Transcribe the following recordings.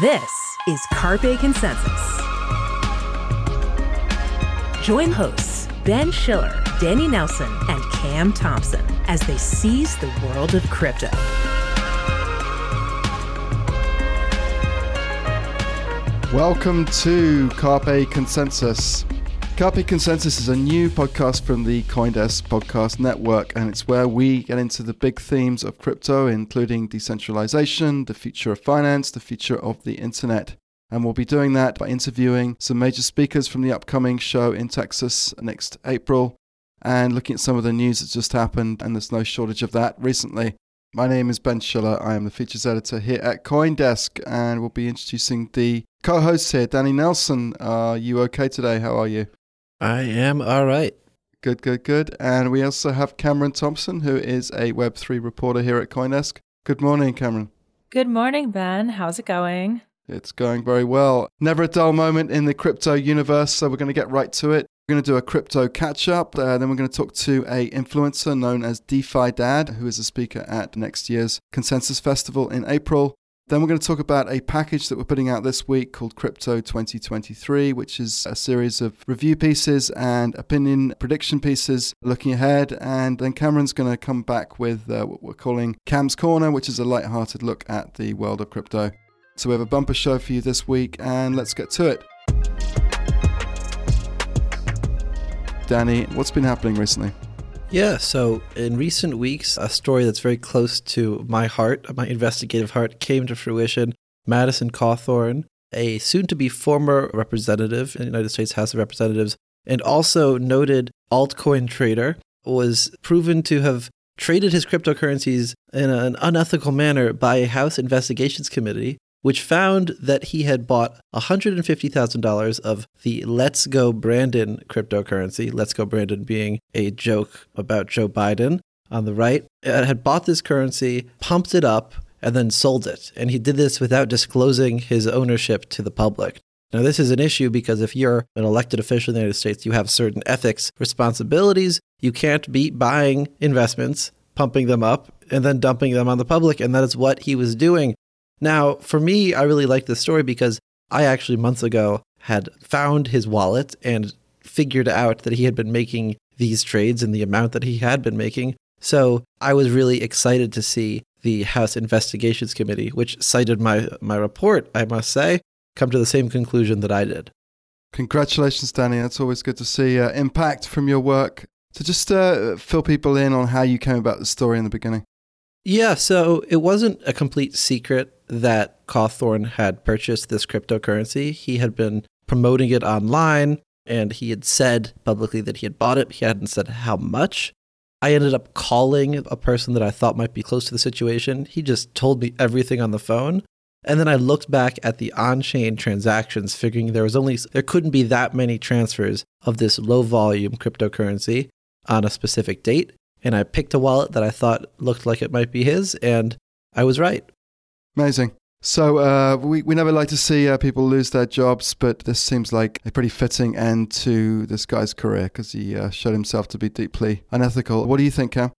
This is Carpe Consensus. Join hosts Ben Schiller, Danny Nelson, and Cam Thompson as they seize the world of crypto. Welcome to Carpe Consensus. Carpe Consensus is a new podcast from the Coindesk Podcast Network, and it's where we get into the big themes of crypto, including decentralization, the future of finance, the future of the internet. And we'll be doing that by interviewing some major speakers from the upcoming show in Texas next April and looking at some of the news that's just happened, and there's no shortage of that recently. My name is Ben Schiller. I am the features editor here at Coindesk, and we'll be introducing the co hosts here, Danny Nelson. Are you okay today? How are you? I am all right. Good, good, good. And we also have Cameron Thompson, who is a Web3 reporter here at Coindesk. Good morning, Cameron. Good morning, Ben. How's it going? It's going very well. Never a dull moment in the crypto universe, so we're going to get right to it. We're going to do a crypto catch up. Uh, then we're going to talk to a influencer known as DeFi Dad, who is a speaker at next year's Consensus Festival in April. Then we're going to talk about a package that we're putting out this week called Crypto 2023, which is a series of review pieces and opinion prediction pieces looking ahead. And then Cameron's going to come back with uh, what we're calling Cam's Corner, which is a light-hearted look at the world of crypto. So we have a bumper show for you this week, and let's get to it. Danny, what's been happening recently? Yeah, so in recent weeks, a story that's very close to my heart, my investigative heart, came to fruition. Madison Cawthorn, a soon to be former representative in the United States House of Representatives, and also noted altcoin trader, was proven to have traded his cryptocurrencies in an unethical manner by a House Investigations Committee which found that he had bought $150,000 of the Let's Go Brandon cryptocurrency, Let's Go Brandon being a joke about Joe Biden on the right, had bought this currency, pumped it up, and then sold it. And he did this without disclosing his ownership to the public. Now, this is an issue because if you're an elected official in the United States, you have certain ethics responsibilities. You can't be buying investments, pumping them up, and then dumping them on the public. And that is what he was doing. Now, for me, I really like this story because I actually months ago had found his wallet and figured out that he had been making these trades and the amount that he had been making. So I was really excited to see the House Investigations Committee, which cited my, my report, I must say, come to the same conclusion that I did. Congratulations, Danny. It's always good to see uh, impact from your work. So just uh, fill people in on how you came about the story in the beginning. Yeah, so it wasn't a complete secret that Cawthorn had purchased this cryptocurrency. He had been promoting it online and he had said publicly that he had bought it. He hadn't said how much. I ended up calling a person that I thought might be close to the situation. He just told me everything on the phone. And then I looked back at the on-chain transactions, figuring there was only there couldn't be that many transfers of this low volume cryptocurrency on a specific date. And I picked a wallet that I thought looked like it might be his, and I was right. Amazing. So uh, we, we never like to see uh, people lose their jobs, but this seems like a pretty fitting end to this guy's career because he uh, showed himself to be deeply unethical. What do you think, Cam?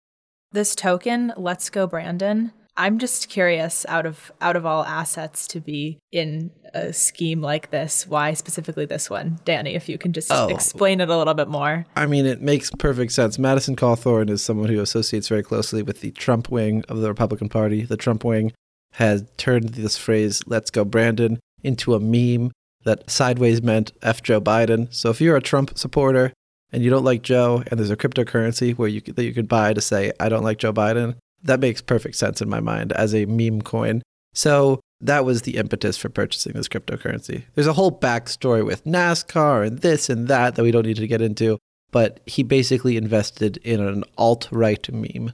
This token, Let's Go Brandon. I'm just curious out of out of all assets to be in a scheme like this, why specifically this one? Danny, if you can just oh. explain it a little bit more. I mean, it makes perfect sense. Madison Cawthorn is someone who associates very closely with the Trump wing of the Republican Party. The Trump wing has turned this phrase "Let's go Brandon" into a meme that sideways meant "F Joe Biden." So if you're a Trump supporter and you don't like Joe, and there's a cryptocurrency where you that you can buy to say "I don't like Joe Biden," that makes perfect sense in my mind as a meme coin. So that was the impetus for purchasing this cryptocurrency. There's a whole backstory with NASCAR and this and that that we don't need to get into, but he basically invested in an alt right meme.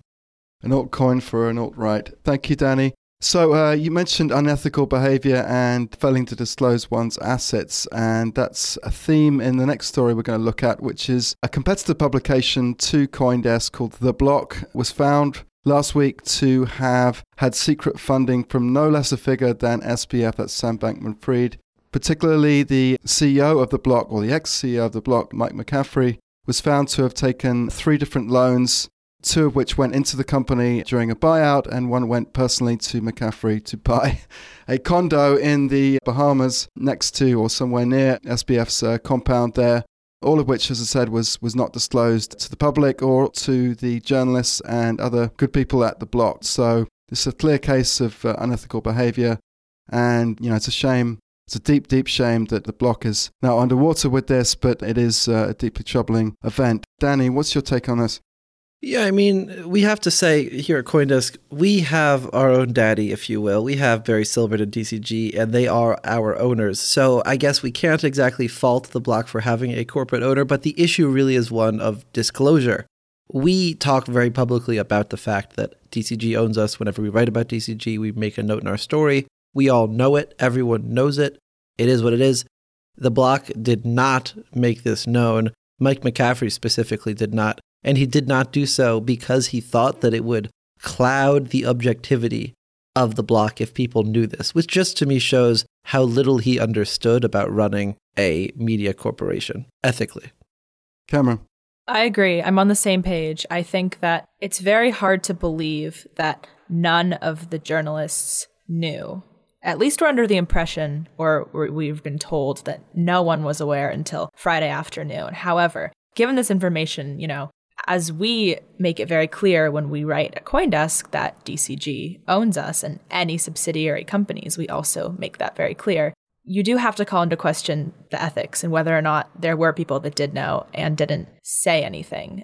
An alt coin for an alt right. Thank you, Danny. So uh, you mentioned unethical behavior and failing to disclose one's assets, and that's a theme in the next story we're going to look at, which is a competitor publication to CoinDesk called The Block was found last week to have had secret funding from no less a figure than SBF, that's Sam Bankman Fried. Particularly the CEO of the block, or the ex CEO of the block, Mike McCaffrey, was found to have taken three different loans two of which went into the company during a buyout, and one went personally to McCaffrey to buy a condo in the Bahamas next to or somewhere near SBF's uh, compound there. All of which, as I said, was was not disclosed to the public or to the journalists and other good people at the block. So this is a clear case of uh, unethical behaviour, and you know it's a shame. It's a deep, deep shame that the block is now underwater with this, but it is uh, a deeply troubling event. Danny, what's your take on this? Yeah, I mean, we have to say here at Coindesk, we have our own daddy, if you will. We have Barry Silbert and DCG, and they are our owners. So I guess we can't exactly fault the block for having a corporate owner, but the issue really is one of disclosure. We talk very publicly about the fact that DCG owns us. Whenever we write about DCG, we make a note in our story. We all know it, everyone knows it. It is what it is. The block did not make this known. Mike McCaffrey specifically did not. And he did not do so because he thought that it would cloud the objectivity of the block if people knew this, which just to me shows how little he understood about running a media corporation ethically. Cameron. I agree. I'm on the same page. I think that it's very hard to believe that none of the journalists knew. At least we're under the impression, or we've been told, that no one was aware until Friday afternoon. However, given this information, you know, as we make it very clear when we write at Coindesk that DCG owns us and any subsidiary companies, we also make that very clear. You do have to call into question the ethics and whether or not there were people that did know and didn't say anything.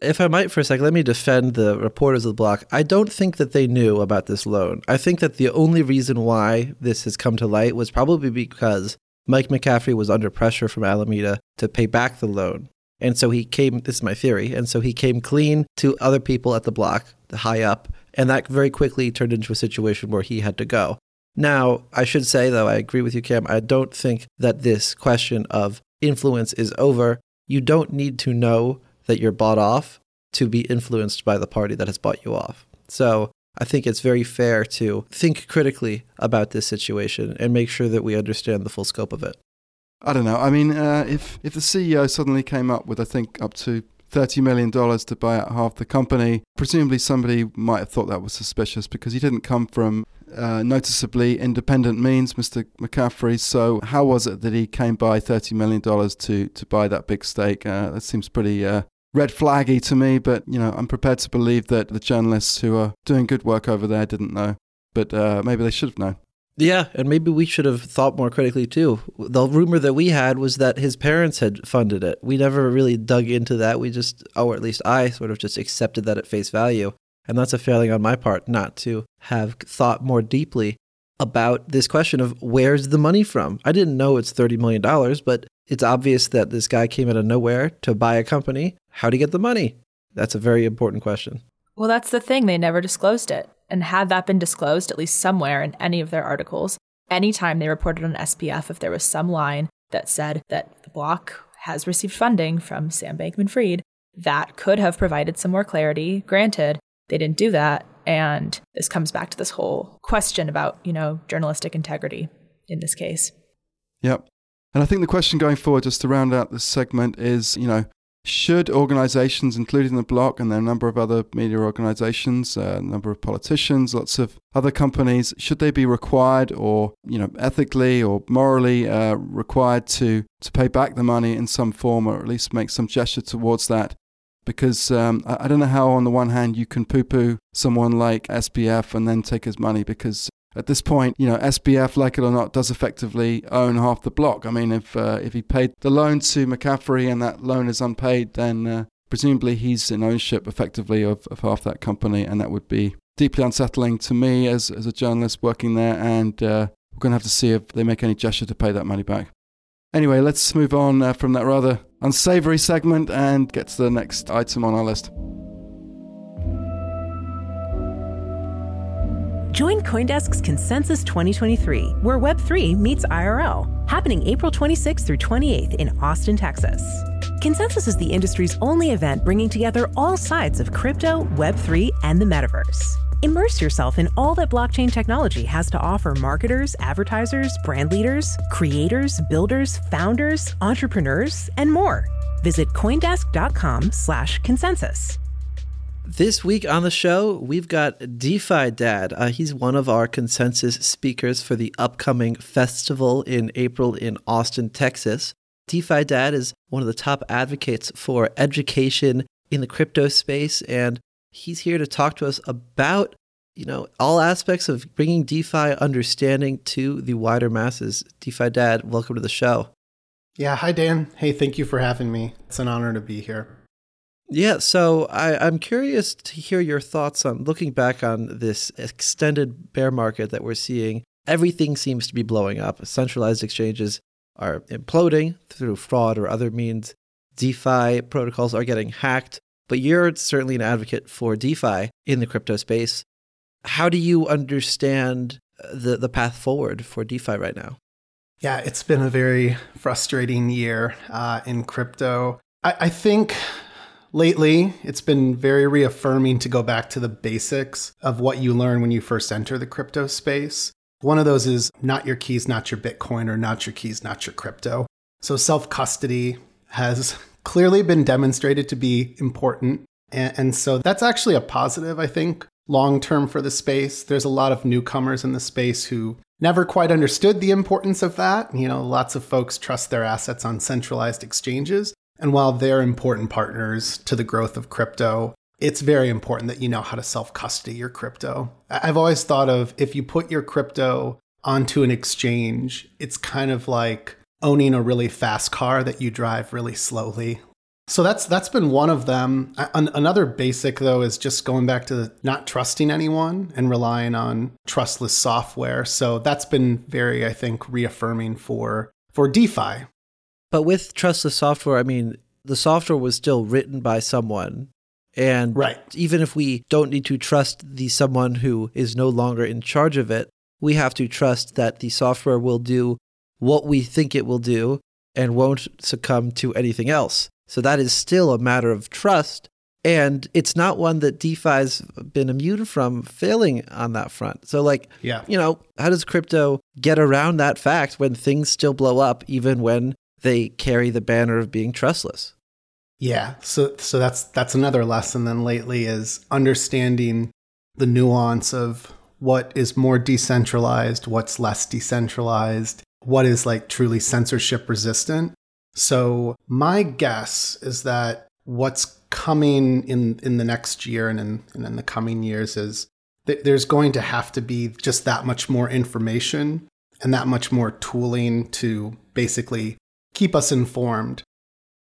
If I might for a second, let me defend the reporters of the block. I don't think that they knew about this loan. I think that the only reason why this has come to light was probably because Mike McCaffrey was under pressure from Alameda to pay back the loan. And so he came, this is my theory, and so he came clean to other people at the block, the high up, and that very quickly turned into a situation where he had to go. Now, I should say, though, I agree with you, Cam, I don't think that this question of influence is over. You don't need to know that you're bought off to be influenced by the party that has bought you off. So I think it's very fair to think critically about this situation and make sure that we understand the full scope of it. I don't know. I mean, uh, if if the CEO suddenly came up with, I think, up to thirty million dollars to buy out half the company, presumably somebody might have thought that was suspicious because he didn't come from uh, noticeably independent means, Mr. McCaffrey. So how was it that he came by thirty million dollars to to buy that big stake? Uh, that seems pretty. Uh, red flaggy to me, but you know I'm prepared to believe that the journalists who are doing good work over there didn't know, but uh, maybe they should have known. Yeah, and maybe we should have thought more critically too. The rumor that we had was that his parents had funded it. We never really dug into that. We just, or at least I sort of just accepted that at face value. And that's a failing on my part not to have thought more deeply about this question of where's the money from? I didn't know it's $30 million, but it's obvious that this guy came out of nowhere to buy a company. How'd he get the money? That's a very important question. Well, that's the thing. They never disclosed it. And had that been disclosed, at least somewhere in any of their articles, anytime they reported on SBF, if there was some line that said that the block has received funding from Sam Bankman Fried, that could have provided some more clarity. Granted, they didn't do that. And this comes back to this whole question about, you know, journalistic integrity in this case. Yep. And I think the question going forward, just to round out this segment, is, you know, should organizations, including the block and a number of other media organizations, uh, a number of politicians, lots of other companies, should they be required or, you know, ethically or morally uh, required to, to pay back the money in some form or at least make some gesture towards that? Because um, I, I don't know how, on the one hand, you can poo poo someone like SBF and then take his money because at this point, you know, SBF, like it or not, does effectively own half the block. I mean, if uh, if he paid the loan to McCaffrey and that loan is unpaid, then uh, presumably he's in ownership effectively of, of half that company, and that would be deeply unsettling to me as as a journalist working there. And uh, we're going to have to see if they make any gesture to pay that money back. Anyway, let's move on uh, from that rather unsavory segment and get to the next item on our list. Join Coindesk's Consensus 2023, where Web3 meets IRL, happening April 26th through 28th in Austin, Texas. Consensus is the industry's only event bringing together all sides of crypto, Web3, and the metaverse. Immerse yourself in all that blockchain technology has to offer marketers, advertisers, brand leaders, creators, builders, founders, entrepreneurs, and more. Visit coindesk.com/consensus. This week on the show, we've got DeFi Dad. Uh, he's one of our consensus speakers for the upcoming festival in April in Austin, Texas. DeFi Dad is one of the top advocates for education in the crypto space, and he's here to talk to us about you know all aspects of bringing DeFi understanding to the wider masses. DeFi Dad, welcome to the show. Yeah, hi Dan. Hey, thank you for having me. It's an honor to be here. Yeah, so I, I'm curious to hear your thoughts on looking back on this extended bear market that we're seeing. Everything seems to be blowing up. Centralized exchanges are imploding through fraud or other means. DeFi protocols are getting hacked, but you're certainly an advocate for DeFi in the crypto space. How do you understand the, the path forward for DeFi right now? Yeah, it's been a very frustrating year uh, in crypto. I, I think lately it's been very reaffirming to go back to the basics of what you learn when you first enter the crypto space. One of those is not your keys, not your Bitcoin, or not your keys, not your crypto. So self custody has clearly been demonstrated to be important. And, so that's actually a positive, I think, long term for the space. There's a lot of newcomers in the space who never quite understood the importance of that. You know, lots of folks trust their assets on centralized exchanges. And while they're important partners to the growth of crypto, it's very important that you know how to self custody your crypto. I've always thought of if you put your crypto onto an exchange, it's kind of like owning a really fast car that you drive really slowly. So that's that's been one of them. Another basic though is just going back to not trusting anyone and relying on trustless software. So that's been very I think reaffirming for for DeFi. But with trustless software, I mean, the software was still written by someone and right. even if we don't need to trust the someone who is no longer in charge of it, we have to trust that the software will do what we think it will do and won't succumb to anything else. So that is still a matter of trust. And it's not one that DeFi's been immune from failing on that front. So, like, yeah. you know, how does crypto get around that fact when things still blow up, even when they carry the banner of being trustless? Yeah, so so that's that's another lesson then lately is understanding the nuance of what is more decentralized, what's less decentralized, what is like truly censorship resistant. So my guess is that what's coming in in the next year and in, and in the coming years is that there's going to have to be just that much more information and that much more tooling to basically keep us informed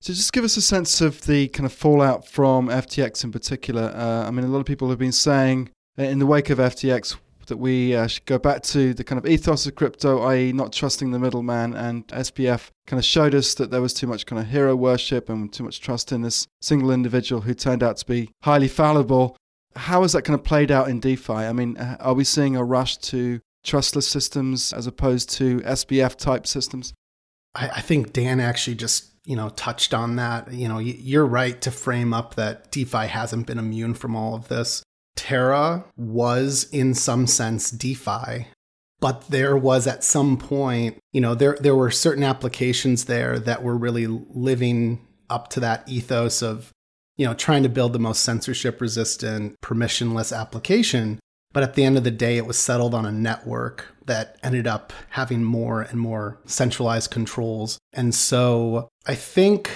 so just give us a sense of the kind of fallout from FTX in particular. Uh, I mean, a lot of people have been saying in the wake of FTX that we uh, should go back to the kind of ethos of crypto, i.e., not trusting the middleman. And SBF kind of showed us that there was too much kind of hero worship and too much trust in this single individual who turned out to be highly fallible. How has that kind of played out in DeFi? I mean, uh, are we seeing a rush to trustless systems as opposed to SBF type systems? I, I think Dan actually just you know touched on that. You know you're right to frame up that defi hasn't been immune from all of this. Terra was in some sense defi but there was at some point you know there there were certain applications there that were really living up to that ethos of you know trying to build the most censorship resistant permissionless application. But at the end of the day, it was settled on a network that ended up having more and more centralized controls. And so I think,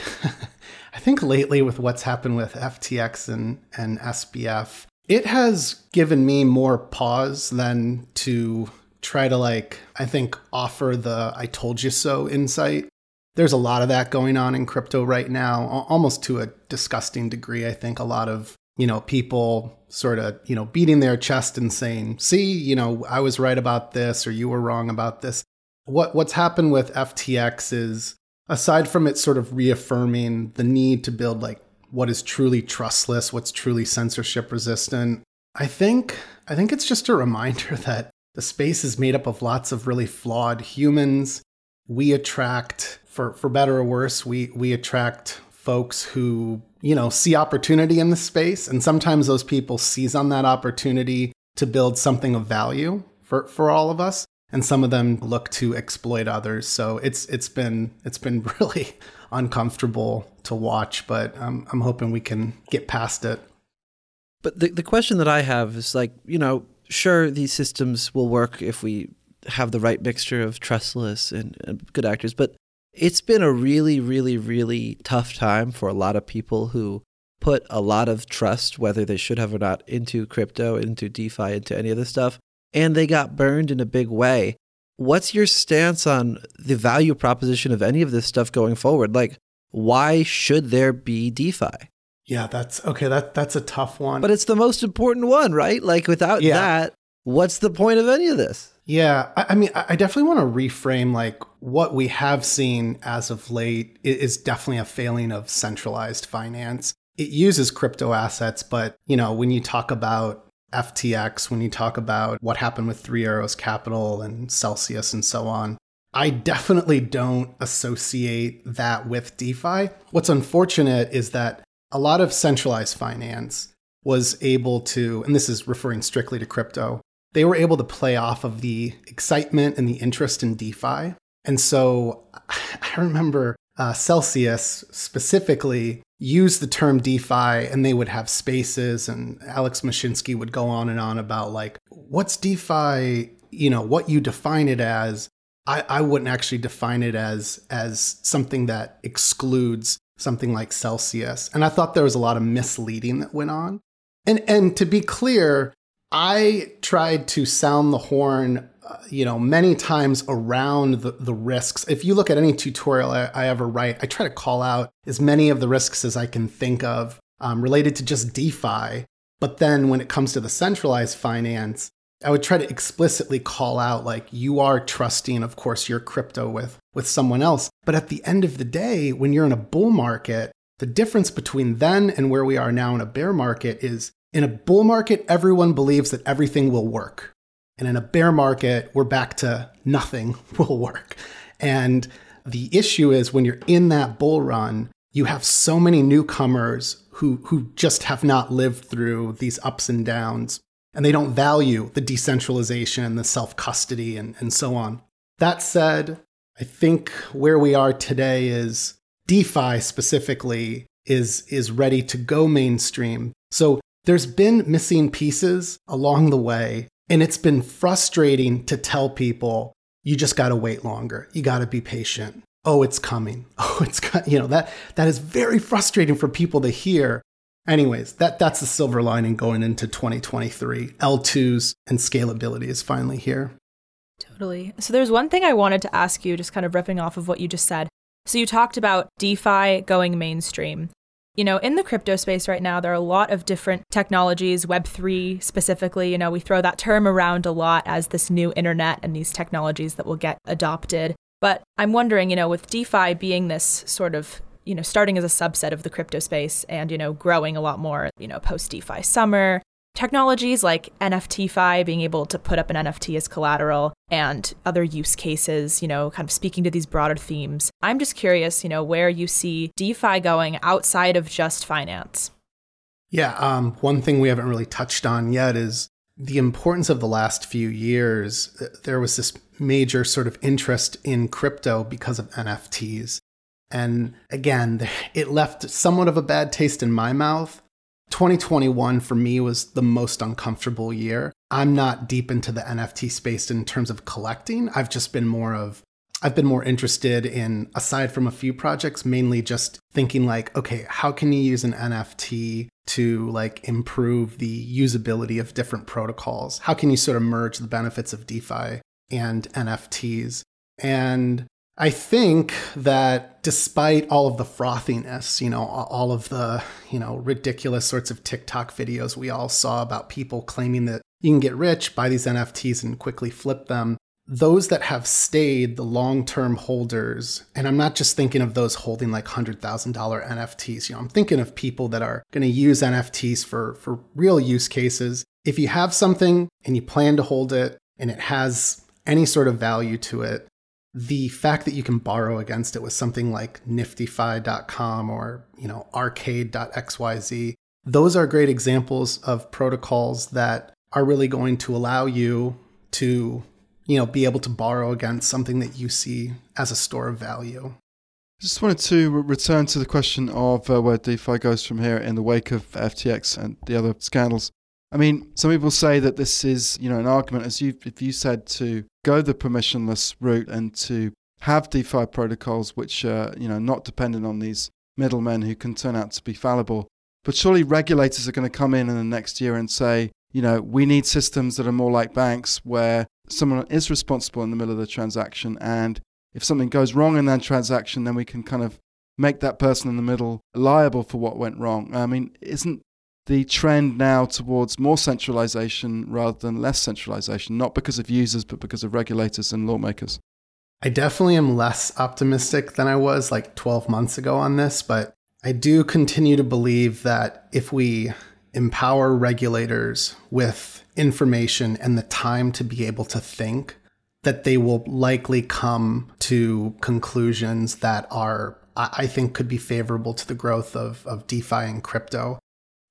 I think lately with what's happened with FTX and, and SBF, it has given me more pause than to try to like, I think, offer the I told you so insight. There's a lot of that going on in crypto right now, almost to a disgusting degree. I think a lot of you know, people sort of, you know, beating their chest and saying, see, you know, I was right about this or you were wrong about this. What what's happened with FTX is aside from it sort of reaffirming the need to build like what is truly trustless, what's truly censorship resistant, I think I think it's just a reminder that the space is made up of lots of really flawed humans. We attract for for better or worse, we we attract folks who you know, see opportunity in the space. And sometimes those people seize on that opportunity to build something of value for, for all of us. And some of them look to exploit others. So it's it's been it's been really uncomfortable to watch, but um, I'm hoping we can get past it. But the, the question that I have is like, you know, sure, these systems will work if we have the right mixture of trustless and, and good actors, but it's been a really, really, really tough time for a lot of people who put a lot of trust, whether they should have or not, into crypto, into DeFi, into any of this stuff, and they got burned in a big way. What's your stance on the value proposition of any of this stuff going forward? Like, why should there be DeFi? Yeah, that's okay. That that's a tough one. But it's the most important one, right? Like without yeah. that, what's the point of any of this? Yeah, I, I mean, I definitely want to reframe like what we have seen as of late is definitely a failing of centralized finance. It uses crypto assets, but you know, when you talk about FTX, when you talk about what happened with Three Arrows Capital and Celsius and so on, I definitely don't associate that with DeFi. What's unfortunate is that a lot of centralized finance was able to, and this is referring strictly to crypto, they were able to play off of the excitement and the interest in DeFi. And so I remember uh, Celsius specifically used the term DeFi and they would have spaces, and Alex Mashinsky would go on and on about like, what's DeFi? You know, what you define it as. I, I wouldn't actually define it as as something that excludes something like Celsius. And I thought there was a lot of misleading that went on. And and to be clear, I tried to sound the horn, uh, you know, many times around the, the risks. If you look at any tutorial I, I, ever write, I try to call out as many of the risks as I can think of um, related to just DeFi. But then when it comes to the centralized finance, I would try to explicitly call out like you are trusting, of course, your crypto with with someone else. But at the end of the day, when you're in a bull market, the difference between then and where we are now in a bear market is in a bull market, everyone believes that everything will work. And in a bear market, we're back to nothing will work. And the issue is when you're in that bull run, you have so many newcomers who, who just have not lived through these ups and downs and they don't value the decentralization, the self custody, and, and so on. That said, I think where we are today is DeFi specifically is, is ready to go mainstream. So there's been missing pieces along the way, and it's been frustrating to tell people you just got to wait longer. You got to be patient. Oh, it's coming. Oh, it's you know that that is very frustrating for people to hear Anyways, that that's the silver lining going into 2023. L2s and scalability is finally here. Totally. So there's one thing I wanted to ask you, just kind of ripping off of what you just said. So you talked about DeFi going mainstream. You know, in the crypto space right now, there are a lot of different technologies, Web3 specifically. You know, we throw that term around a lot as this new internet and these technologies that will get adopted. But I'm wondering, you know, with DeFi being this sort of you know, starting as a subset of the crypto space and, you know, growing a lot more, you know, post DeFi summer. Technologies like NFTFi, being able to put up an NFT as collateral, and other use cases, you know, kind of speaking to these broader themes. I'm just curious, you know, where you see DeFi going outside of just finance. Yeah, um, one thing we haven't really touched on yet is the importance of the last few years. There was this major sort of interest in crypto because of NFTs. And again, it left somewhat of a bad taste in my mouth. 2021 for me was the most uncomfortable year. I'm not deep into the NFT space in terms of collecting. I've just been more of I've been more interested in aside from a few projects mainly just thinking like okay, how can you use an NFT to like improve the usability of different protocols? How can you sort of merge the benefits of DeFi and NFTs? And I think that despite all of the frothiness, you know, all of the, you know, ridiculous sorts of TikTok videos we all saw about people claiming that you can get rich, buy these NFTs and quickly flip them, those that have stayed the long term holders, and I'm not just thinking of those holding like $100,000 NFTs, you know, I'm thinking of people that are going to use NFTs for, for real use cases. If you have something and you plan to hold it and it has any sort of value to it, the fact that you can borrow against it with something like niftyfi.com or you know arcade.xyz those are great examples of protocols that are really going to allow you to you know be able to borrow against something that you see as a store of value I Just wanted to return to the question of uh, where DeFi goes from here in the wake of FTX and the other scandals. I mean, some people say that this is, you know, an argument, as you if you said, to go the permissionless route and to have DeFi protocols which are, you know, not dependent on these middlemen who can turn out to be fallible. But surely regulators are going to come in in the next year and say, you know, we need systems that are more like banks where someone is responsible in the middle of the transaction. And if something goes wrong in that transaction, then we can kind of make that person in the middle liable for what went wrong. I mean, isn't the trend now towards more centralization rather than less centralization, not because of users, but because of regulators and lawmakers? I definitely am less optimistic than I was like 12 months ago on this, but I do continue to believe that if we empower regulators with information and the time to be able to think, that they will likely come to conclusions that are, I think, could be favorable to the growth of, of DeFi and crypto.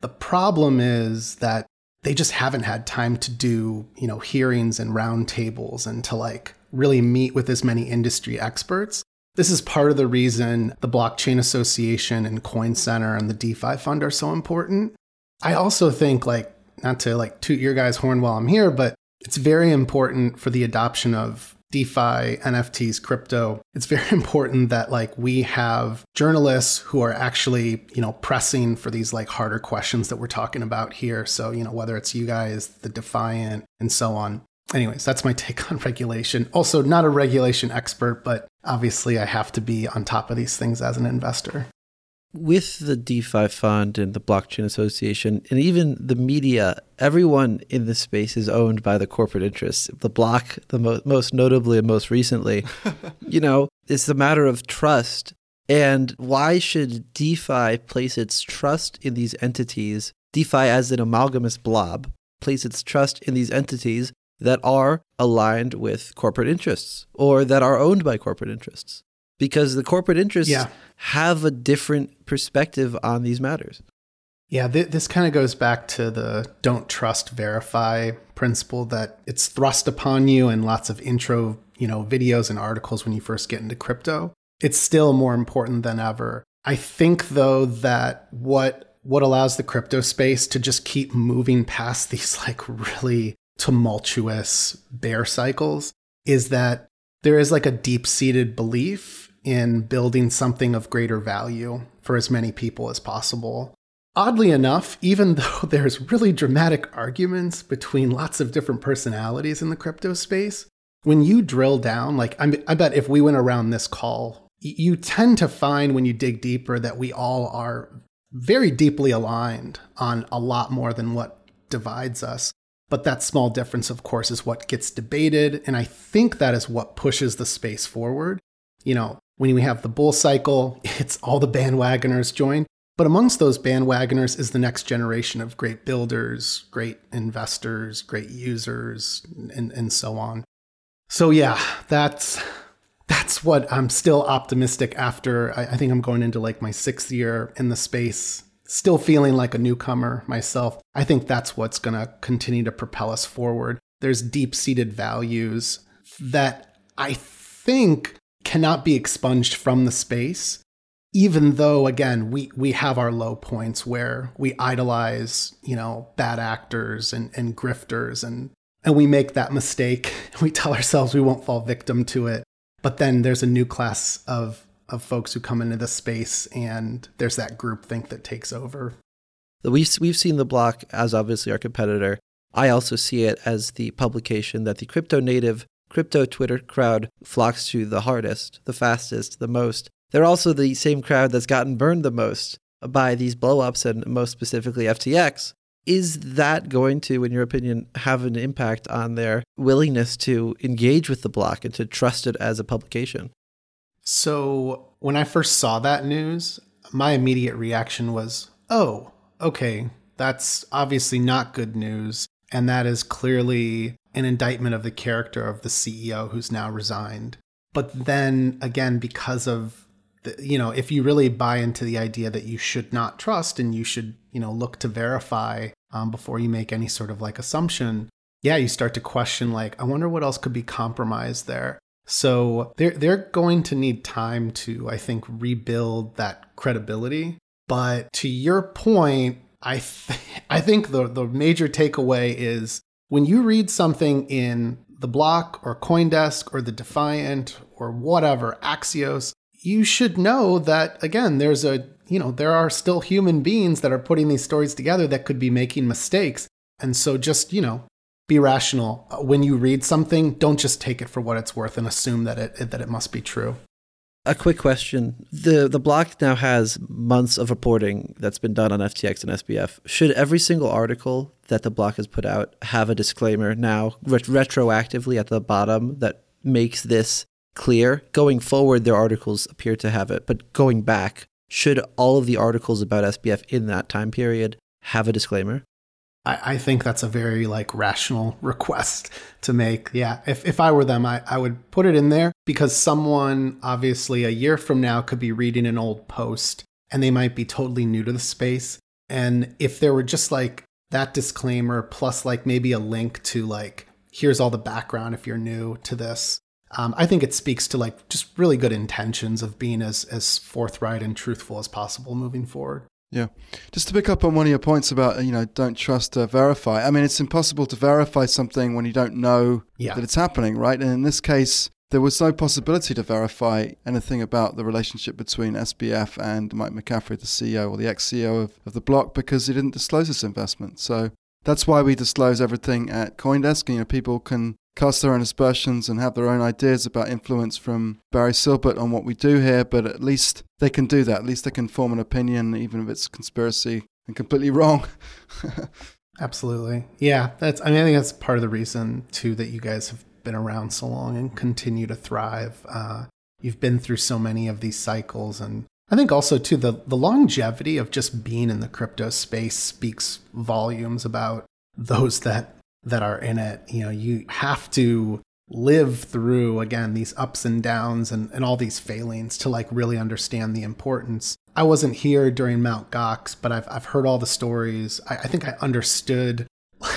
The problem is that they just haven't had time to do, you know, hearings and roundtables and to like really meet with as many industry experts. This is part of the reason the Blockchain Association and Coin Center and the DeFi Fund are so important. I also think like not to like toot your guys' horn while I'm here, but it's very important for the adoption of DeFi, NFTs, crypto. It's very important that like we have journalists who are actually, you know, pressing for these like harder questions that we're talking about here. So, you know, whether it's you guys, the Defiant, and so on. Anyways, that's my take on regulation. Also, not a regulation expert, but obviously I have to be on top of these things as an investor with the DeFi fund and the Blockchain Association and even the media, everyone in this space is owned by the corporate interests. The block, the mo- most notably and most recently, you know, it's a matter of trust. And why should DeFi place its trust in these entities, DeFi as an amalgamous blob, place its trust in these entities that are aligned with corporate interests or that are owned by corporate interests? Because the corporate interests yeah. have a different perspective on these matters. Yeah, th- this kind of goes back to the don't trust, verify principle that it's thrust upon you in lots of intro, you know, videos and articles when you first get into crypto. It's still more important than ever. I think though that what what allows the crypto space to just keep moving past these like really tumultuous bear cycles is that there is like a deep-seated belief in building something of greater value for as many people as possible. Oddly enough, even though there's really dramatic arguments between lots of different personalities in the crypto space, when you drill down, like I bet if we went around this call, you tend to find when you dig deeper that we all are very deeply aligned on a lot more than what divides us. But that small difference, of course, is what gets debated. And I think that is what pushes the space forward. You know, when we have the bull cycle, it's all the bandwagoners join. But amongst those bandwagoners is the next generation of great builders, great investors, great users, and, and so on. So yeah, that's that's what I'm still optimistic after. I, I think I'm going into like my sixth year in the space, still feeling like a newcomer myself. I think that's what's going to continue to propel us forward. There's deep seated values that I think cannot be expunged from the space even though again we we have our low points where we idolize you know bad actors and and grifters and and we make that mistake. We tell ourselves we won't fall victim to it. But then there's a new class of of folks who come into the space and there's that group think that takes over. We've we've seen the block as obviously our competitor. I also see it as the publication that the crypto native crypto Twitter crowd flocks to the hardest, the fastest, the most. They're also the same crowd that's gotten burned the most by these blowups and most specifically FTX. Is that going to, in your opinion, have an impact on their willingness to engage with the block and to trust it as a publication? So, when I first saw that news, my immediate reaction was, oh, okay, that's obviously not good news. And that is clearly an indictment of the character of the CEO who's now resigned. But then again, because of the, you know, if you really buy into the idea that you should not trust and you should, you know, look to verify um, before you make any sort of like assumption, yeah, you start to question like, I wonder what else could be compromised there. So they're they're going to need time to, I think, rebuild that credibility. But to your point, I th- I think the the major takeaway is when you read something in the block or Coindesk or the Defiant or whatever Axios, you should know that again, there's a you know there are still human beings that are putting these stories together that could be making mistakes, and so just you know be rational when you read something. Don't just take it for what it's worth and assume that it that it must be true. A quick question. The the block now has months of reporting that's been done on FTX and SBF. Should every single article that the block has put out have a disclaimer now ret- retroactively at the bottom that makes this clear? Going forward their articles appear to have it, but going back, should all of the articles about SBF in that time period have a disclaimer? I, I think that's a very like rational request to make. Yeah. If, if I were them, I, I would put it in there because someone obviously a year from now could be reading an old post and they might be totally new to the space. And if there were just like that disclaimer plus like maybe a link to like, here's all the background if you're new to this. Um, I think it speaks to like just really good intentions of being as as forthright and truthful as possible moving forward. Yeah. Just to pick up on one of your points about, you know, don't trust, uh, verify. I mean, it's impossible to verify something when you don't know yeah. that it's happening, right? And in this case, there was no possibility to verify anything about the relationship between SBF and Mike McCaffrey, the CEO or the ex CEO of, of the block, because he didn't disclose this investment. So that's why we disclose everything at Coindesk. You know, people can cast their own aspersions and have their own ideas about influence from Barry Silbert on what we do here, but at least they can do that. At least they can form an opinion, even if it's conspiracy and completely wrong. Absolutely. Yeah, that's I mean I think that's part of the reason too that you guys have been around so long and continue to thrive. Uh, you've been through so many of these cycles and I think also too the the longevity of just being in the crypto space speaks volumes about those that that are in it. You know, you have to live through again these ups and downs and, and all these failings to like really understand the importance. I wasn't here during Mount Gox, but I've I've heard all the stories. I, I think I understood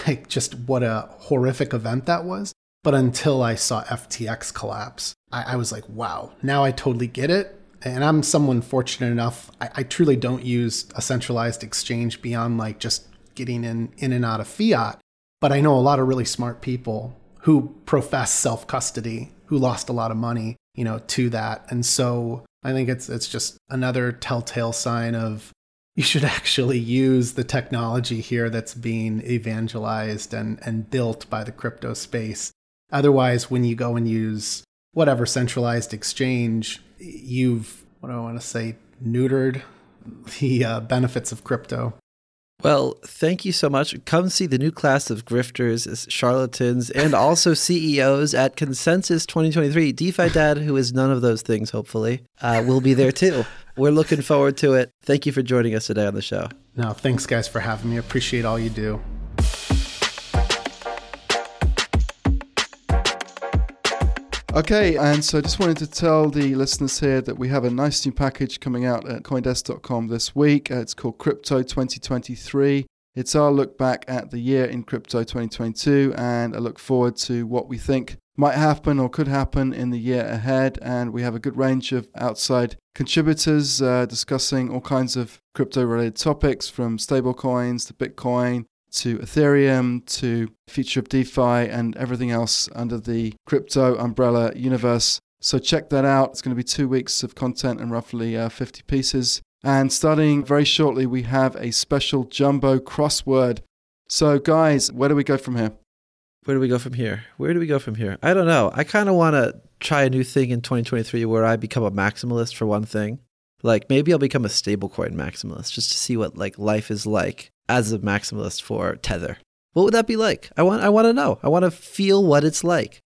like just what a horrific event that was. But until I saw FTX collapse, I, I was like, wow, now I totally get it. And I'm someone fortunate enough, I, I truly don't use a centralized exchange beyond like just getting in in and out of fiat. But I know a lot of really smart people who profess self custody, who lost a lot of money, you know, to that. And so I think it's it's just another telltale sign of you should actually use the technology here that's being evangelized and, and built by the crypto space. Otherwise, when you go and use whatever centralized exchange, you've, what do I want to say, neutered the uh, benefits of crypto. Well, thank you so much. Come see the new class of grifters, charlatans, and also CEOs at Consensus 2023. DeFi Dad, who is none of those things, hopefully, uh, will be there too. We're looking forward to it. Thank you for joining us today on the show. No, thanks, guys, for having me. Appreciate all you do. Okay, and so I just wanted to tell the listeners here that we have a nice new package coming out at Coindesk.com this week. Uh, it's called Crypto 2023. It's our look back at the year in crypto 2022 and I look forward to what we think might happen or could happen in the year ahead. And we have a good range of outside contributors uh, discussing all kinds of crypto related topics from stablecoins to Bitcoin to Ethereum to future of DeFi and everything else under the crypto umbrella universe. So check that out. It's going to be two weeks of content and roughly uh, 50 pieces. And starting very shortly, we have a special jumbo crossword. So, guys, where do we go from here? Where do we go from here? Where do we go from here? I don't know. I kind of want to try a new thing in 2023 where I become a maximalist for one thing. Like maybe I'll become a stablecoin maximalist just to see what like life is like as a maximalist for Tether. What would that be like? I want I want to know. I want to feel what it's like.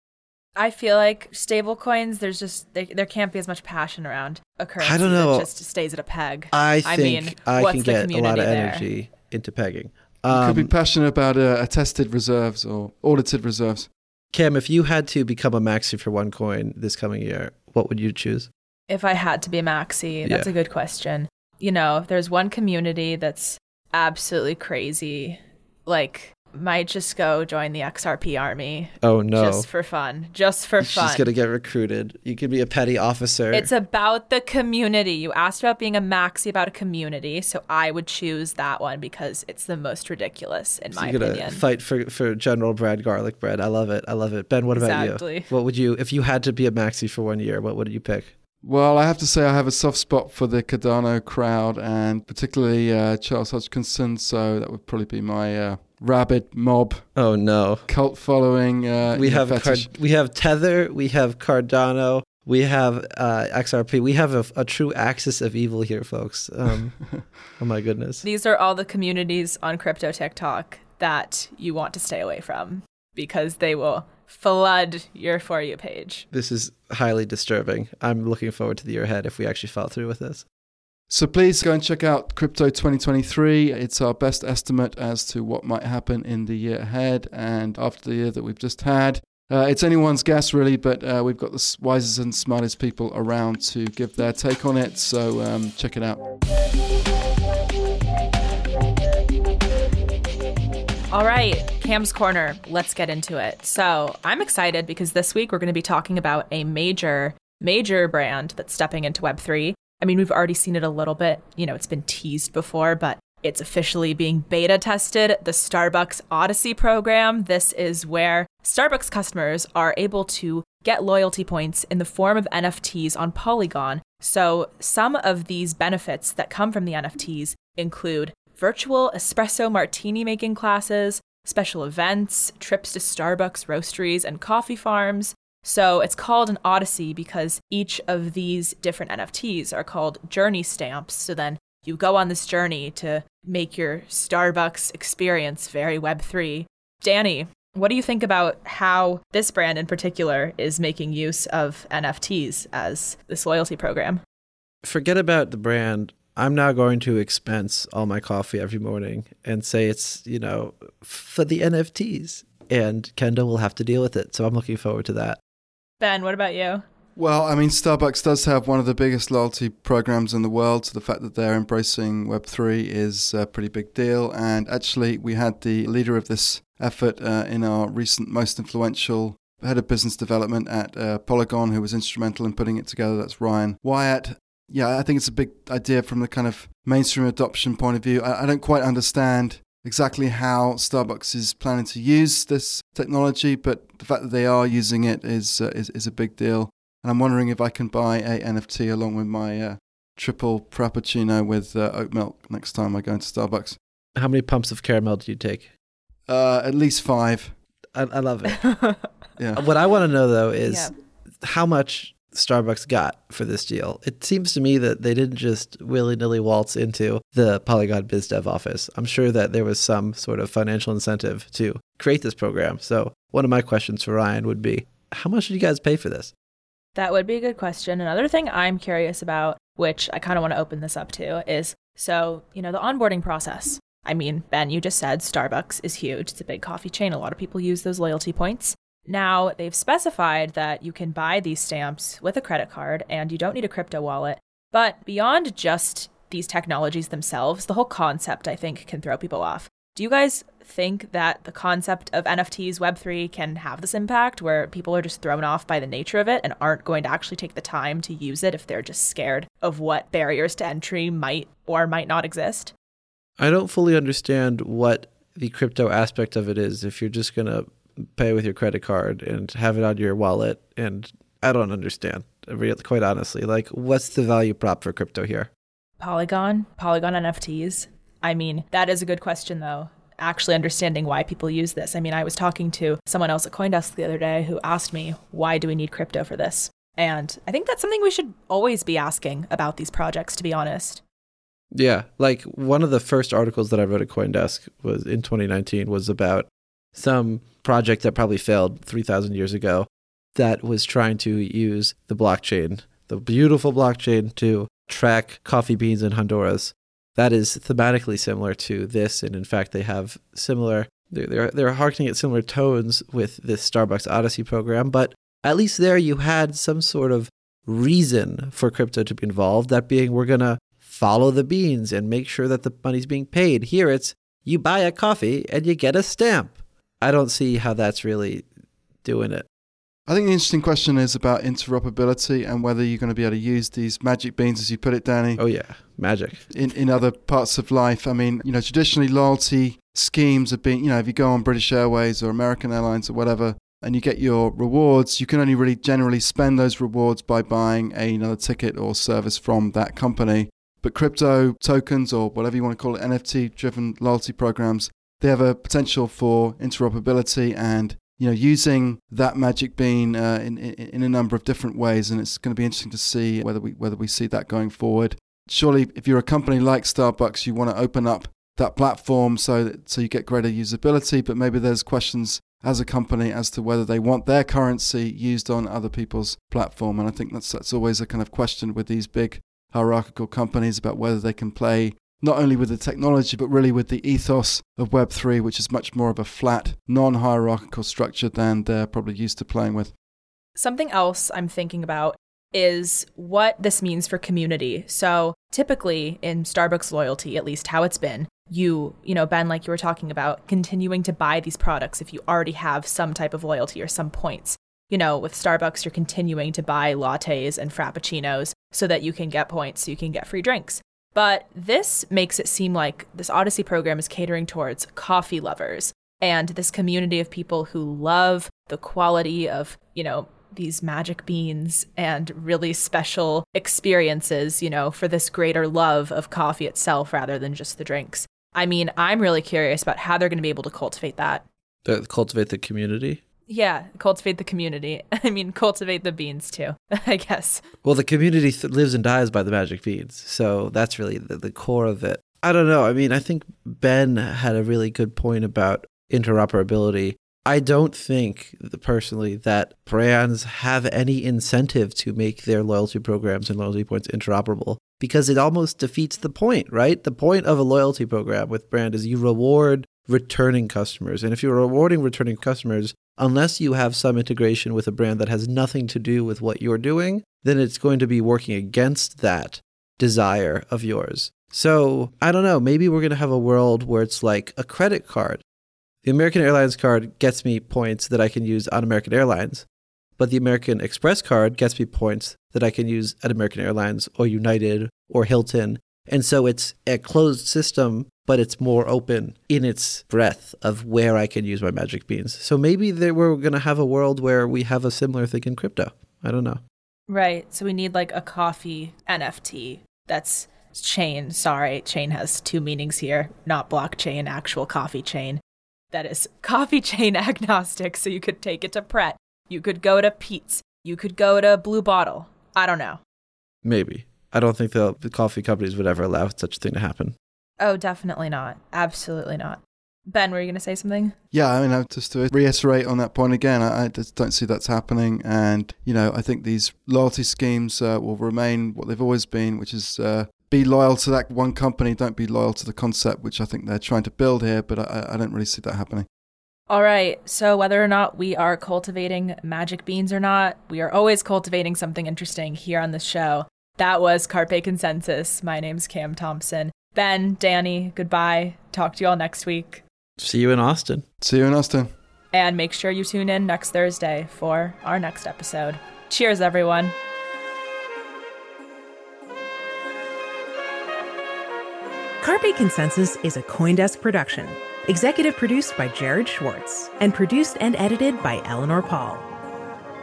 I feel like stable coins, there's just there, there can't be as much passion around a currency I don't know. that just stays at a peg. I think I, mean, I can get a lot of energy into pegging. Um, you could be um, passionate about uh, attested reserves or audited reserves. Cam, if you had to become a maxi for one coin this coming year, what would you choose? If I had to be a maxi, that's yeah. a good question. You know, if there's one community that's absolutely crazy. Like might just go join the XRP army. Oh no. Just for fun. Just for fun. She's to get recruited. You could be a petty officer. It's about the community. You asked about being a maxi about a community, so I would choose that one because it's the most ridiculous in so my you're gonna opinion. Fight for for General Brad Garlic Bread. I love it. I love it. Ben, what exactly. about you? What would you if you had to be a maxi for one year? What would you pick? Well, I have to say I have a soft spot for the Cardano crowd and particularly uh, Charles Hoskinson, so that would probably be my uh, rabid mob. Oh no, cult following. Uh, we have Card- we have Tether, we have Cardano, we have uh, XRP. We have a, a, true axis of evil here, folks. Um, oh my goodness! These are all the communities on crypto TikTok that you want to stay away from because they will flood your For You page. This is highly disturbing. I'm looking forward to the year ahead if we actually follow through with this. So please go and check out Crypto 2023. It's our best estimate as to what might happen in the year ahead and after the year that we've just had. Uh, it's anyone's guess, really, but uh, we've got the wisest and smartest people around to give their take on it. So um, check it out. All right, Cam's Corner, let's get into it. So I'm excited because this week we're going to be talking about a major, major brand that's stepping into Web3. I mean, we've already seen it a little bit. You know, it's been teased before, but it's officially being beta tested. The Starbucks Odyssey program. This is where Starbucks customers are able to get loyalty points in the form of NFTs on Polygon. So, some of these benefits that come from the NFTs include virtual espresso martini making classes, special events, trips to Starbucks roasteries and coffee farms. So it's called an Odyssey because each of these different NFTs are called journey stamps. So then you go on this journey to make your Starbucks experience very Web3. Danny, what do you think about how this brand in particular is making use of NFTs as this loyalty program? Forget about the brand. I'm now going to expense all my coffee every morning and say it's, you know, for the NFTs. And Kendall will have to deal with it. So I'm looking forward to that. Ben, what about you? Well, I mean, Starbucks does have one of the biggest loyalty programs in the world. So the fact that they're embracing Web3 is a pretty big deal. And actually, we had the leader of this effort uh, in our recent most influential head of business development at uh, Polygon, who was instrumental in putting it together. That's Ryan Wyatt. Yeah, I think it's a big idea from the kind of mainstream adoption point of view. I, I don't quite understand exactly how Starbucks is planning to use this technology, but the fact that they are using it is uh, is, is a big deal. And I'm wondering if I can buy a NFT along with my uh, triple frappuccino with uh, oat milk next time I go into Starbucks. How many pumps of caramel do you take? Uh, at least five. I, I love it. yeah. What I want to know though is yeah. how much Starbucks got for this deal. It seems to me that they didn't just willy nilly waltz into the Polygon Biz Dev office. I'm sure that there was some sort of financial incentive to create this program. So, one of my questions for Ryan would be how much did you guys pay for this? That would be a good question. Another thing I'm curious about, which I kind of want to open this up to, is so, you know, the onboarding process. I mean, Ben, you just said Starbucks is huge. It's a big coffee chain. A lot of people use those loyalty points. Now, they've specified that you can buy these stamps with a credit card and you don't need a crypto wallet. But beyond just these technologies themselves, the whole concept, I think, can throw people off. Do you guys think that the concept of NFTs, Web3 can have this impact where people are just thrown off by the nature of it and aren't going to actually take the time to use it if they're just scared of what barriers to entry might or might not exist? I don't fully understand what the crypto aspect of it is if you're just going to pay with your credit card and have it on your wallet and I don't understand quite honestly. Like what's the value prop for crypto here? Polygon? Polygon NFTs I mean that is a good question though. Actually understanding why people use this. I mean I was talking to someone else at Coindesk the other day who asked me why do we need crypto for this? And I think that's something we should always be asking about these projects to be honest. Yeah like one of the first articles that I wrote at Coindesk was in 2019 was about some project that probably failed 3,000 years ago that was trying to use the blockchain, the beautiful blockchain, to track coffee beans in Honduras. That is thematically similar to this, and in fact, they have similar. They're, they're, they're harkening at similar tones with this Starbucks Odyssey program, but at least there you had some sort of reason for crypto to be involved. That being, we're going to follow the beans and make sure that the money's being paid. Here, it's you buy a coffee and you get a stamp. I don't see how that's really doing it. I think the interesting question is about interoperability and whether you're going to be able to use these magic beans, as you put it, Danny. Oh, yeah, magic. In, in other parts of life. I mean, you know, traditionally loyalty schemes have been, you know, if you go on British Airways or American Airlines or whatever, and you get your rewards, you can only really generally spend those rewards by buying another ticket or service from that company. But crypto tokens or whatever you want to call it, NFT driven loyalty programs, they have a potential for interoperability and you know, using that magic bean uh, in, in, in a number of different ways, and it's going to be interesting to see whether we whether we see that going forward. Surely, if you're a company like Starbucks, you want to open up that platform so that so you get greater usability. But maybe there's questions as a company as to whether they want their currency used on other people's platform, and I think that's that's always a kind of question with these big hierarchical companies about whether they can play not only with the technology, but really with the ethos of Web3, which is much more of a flat, non hierarchical structure than they're probably used to playing with. Something else I'm thinking about is what this means for community. So typically in Starbucks loyalty, at least how it's been, you, you know, Ben, like you were talking about, continuing to buy these products if you already have some type of loyalty or some points. You know, with Starbucks, you're continuing to buy lattes and frappuccinos so that you can get points, so you can get free drinks. But this makes it seem like this Odyssey program is catering towards coffee lovers and this community of people who love the quality of, you know, these magic beans and really special experiences, you know, for this greater love of coffee itself rather than just the drinks. I mean, I'm really curious about how they're going to be able to cultivate that. Cultivate the community? Yeah, cultivate the community. I mean, cultivate the beans too, I guess. Well, the community lives and dies by the magic beans. So that's really the, the core of it. I don't know. I mean, I think Ben had a really good point about interoperability. I don't think personally that brands have any incentive to make their loyalty programs and loyalty points interoperable because it almost defeats the point, right? The point of a loyalty program with brand is you reward returning customers. And if you're rewarding returning customers, unless you have some integration with a brand that has nothing to do with what you're doing, then it's going to be working against that desire of yours. So I don't know, maybe we're going to have a world where it's like a credit card. The American Airlines card gets me points that I can use on American Airlines, but the American Express card gets me points that I can use at American Airlines or United or Hilton. And so it's a closed system but it's more open in its breadth of where I can use my magic beans. So maybe there, we're going to have a world where we have a similar thing in crypto. I don't know. Right. So we need like a coffee NFT that's chain. Sorry, chain has two meanings here, not blockchain, actual coffee chain. That is coffee chain agnostic. So you could take it to Pret. You could go to Pete's. You could go to Blue Bottle. I don't know. Maybe. I don't think the, the coffee companies would ever allow such a thing to happen. Oh, definitely not. Absolutely not. Ben, were you going to say something? Yeah, I mean, I just to reiterate on that point again, I, I just don't see that's happening. And, you know, I think these loyalty schemes uh, will remain what they've always been, which is uh, be loyal to that one company, don't be loyal to the concept, which I think they're trying to build here, but I, I don't really see that happening. All right. So, whether or not we are cultivating magic beans or not, we are always cultivating something interesting here on this show. That was Carpe Consensus. My name's Cam Thompson. Ben, Danny, goodbye. Talk to you all next week. See you in Austin. See you in Austin. And make sure you tune in next Thursday for our next episode. Cheers, everyone. Carpe Consensus is a Coindesk production. Executive produced by Jared Schwartz and produced and edited by Eleanor Paul.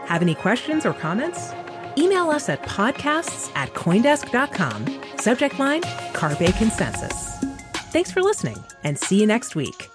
Have any questions or comments? Email us at podcasts at Coindesk.com. Subject line Carpe Consensus. Thanks for listening and see you next week.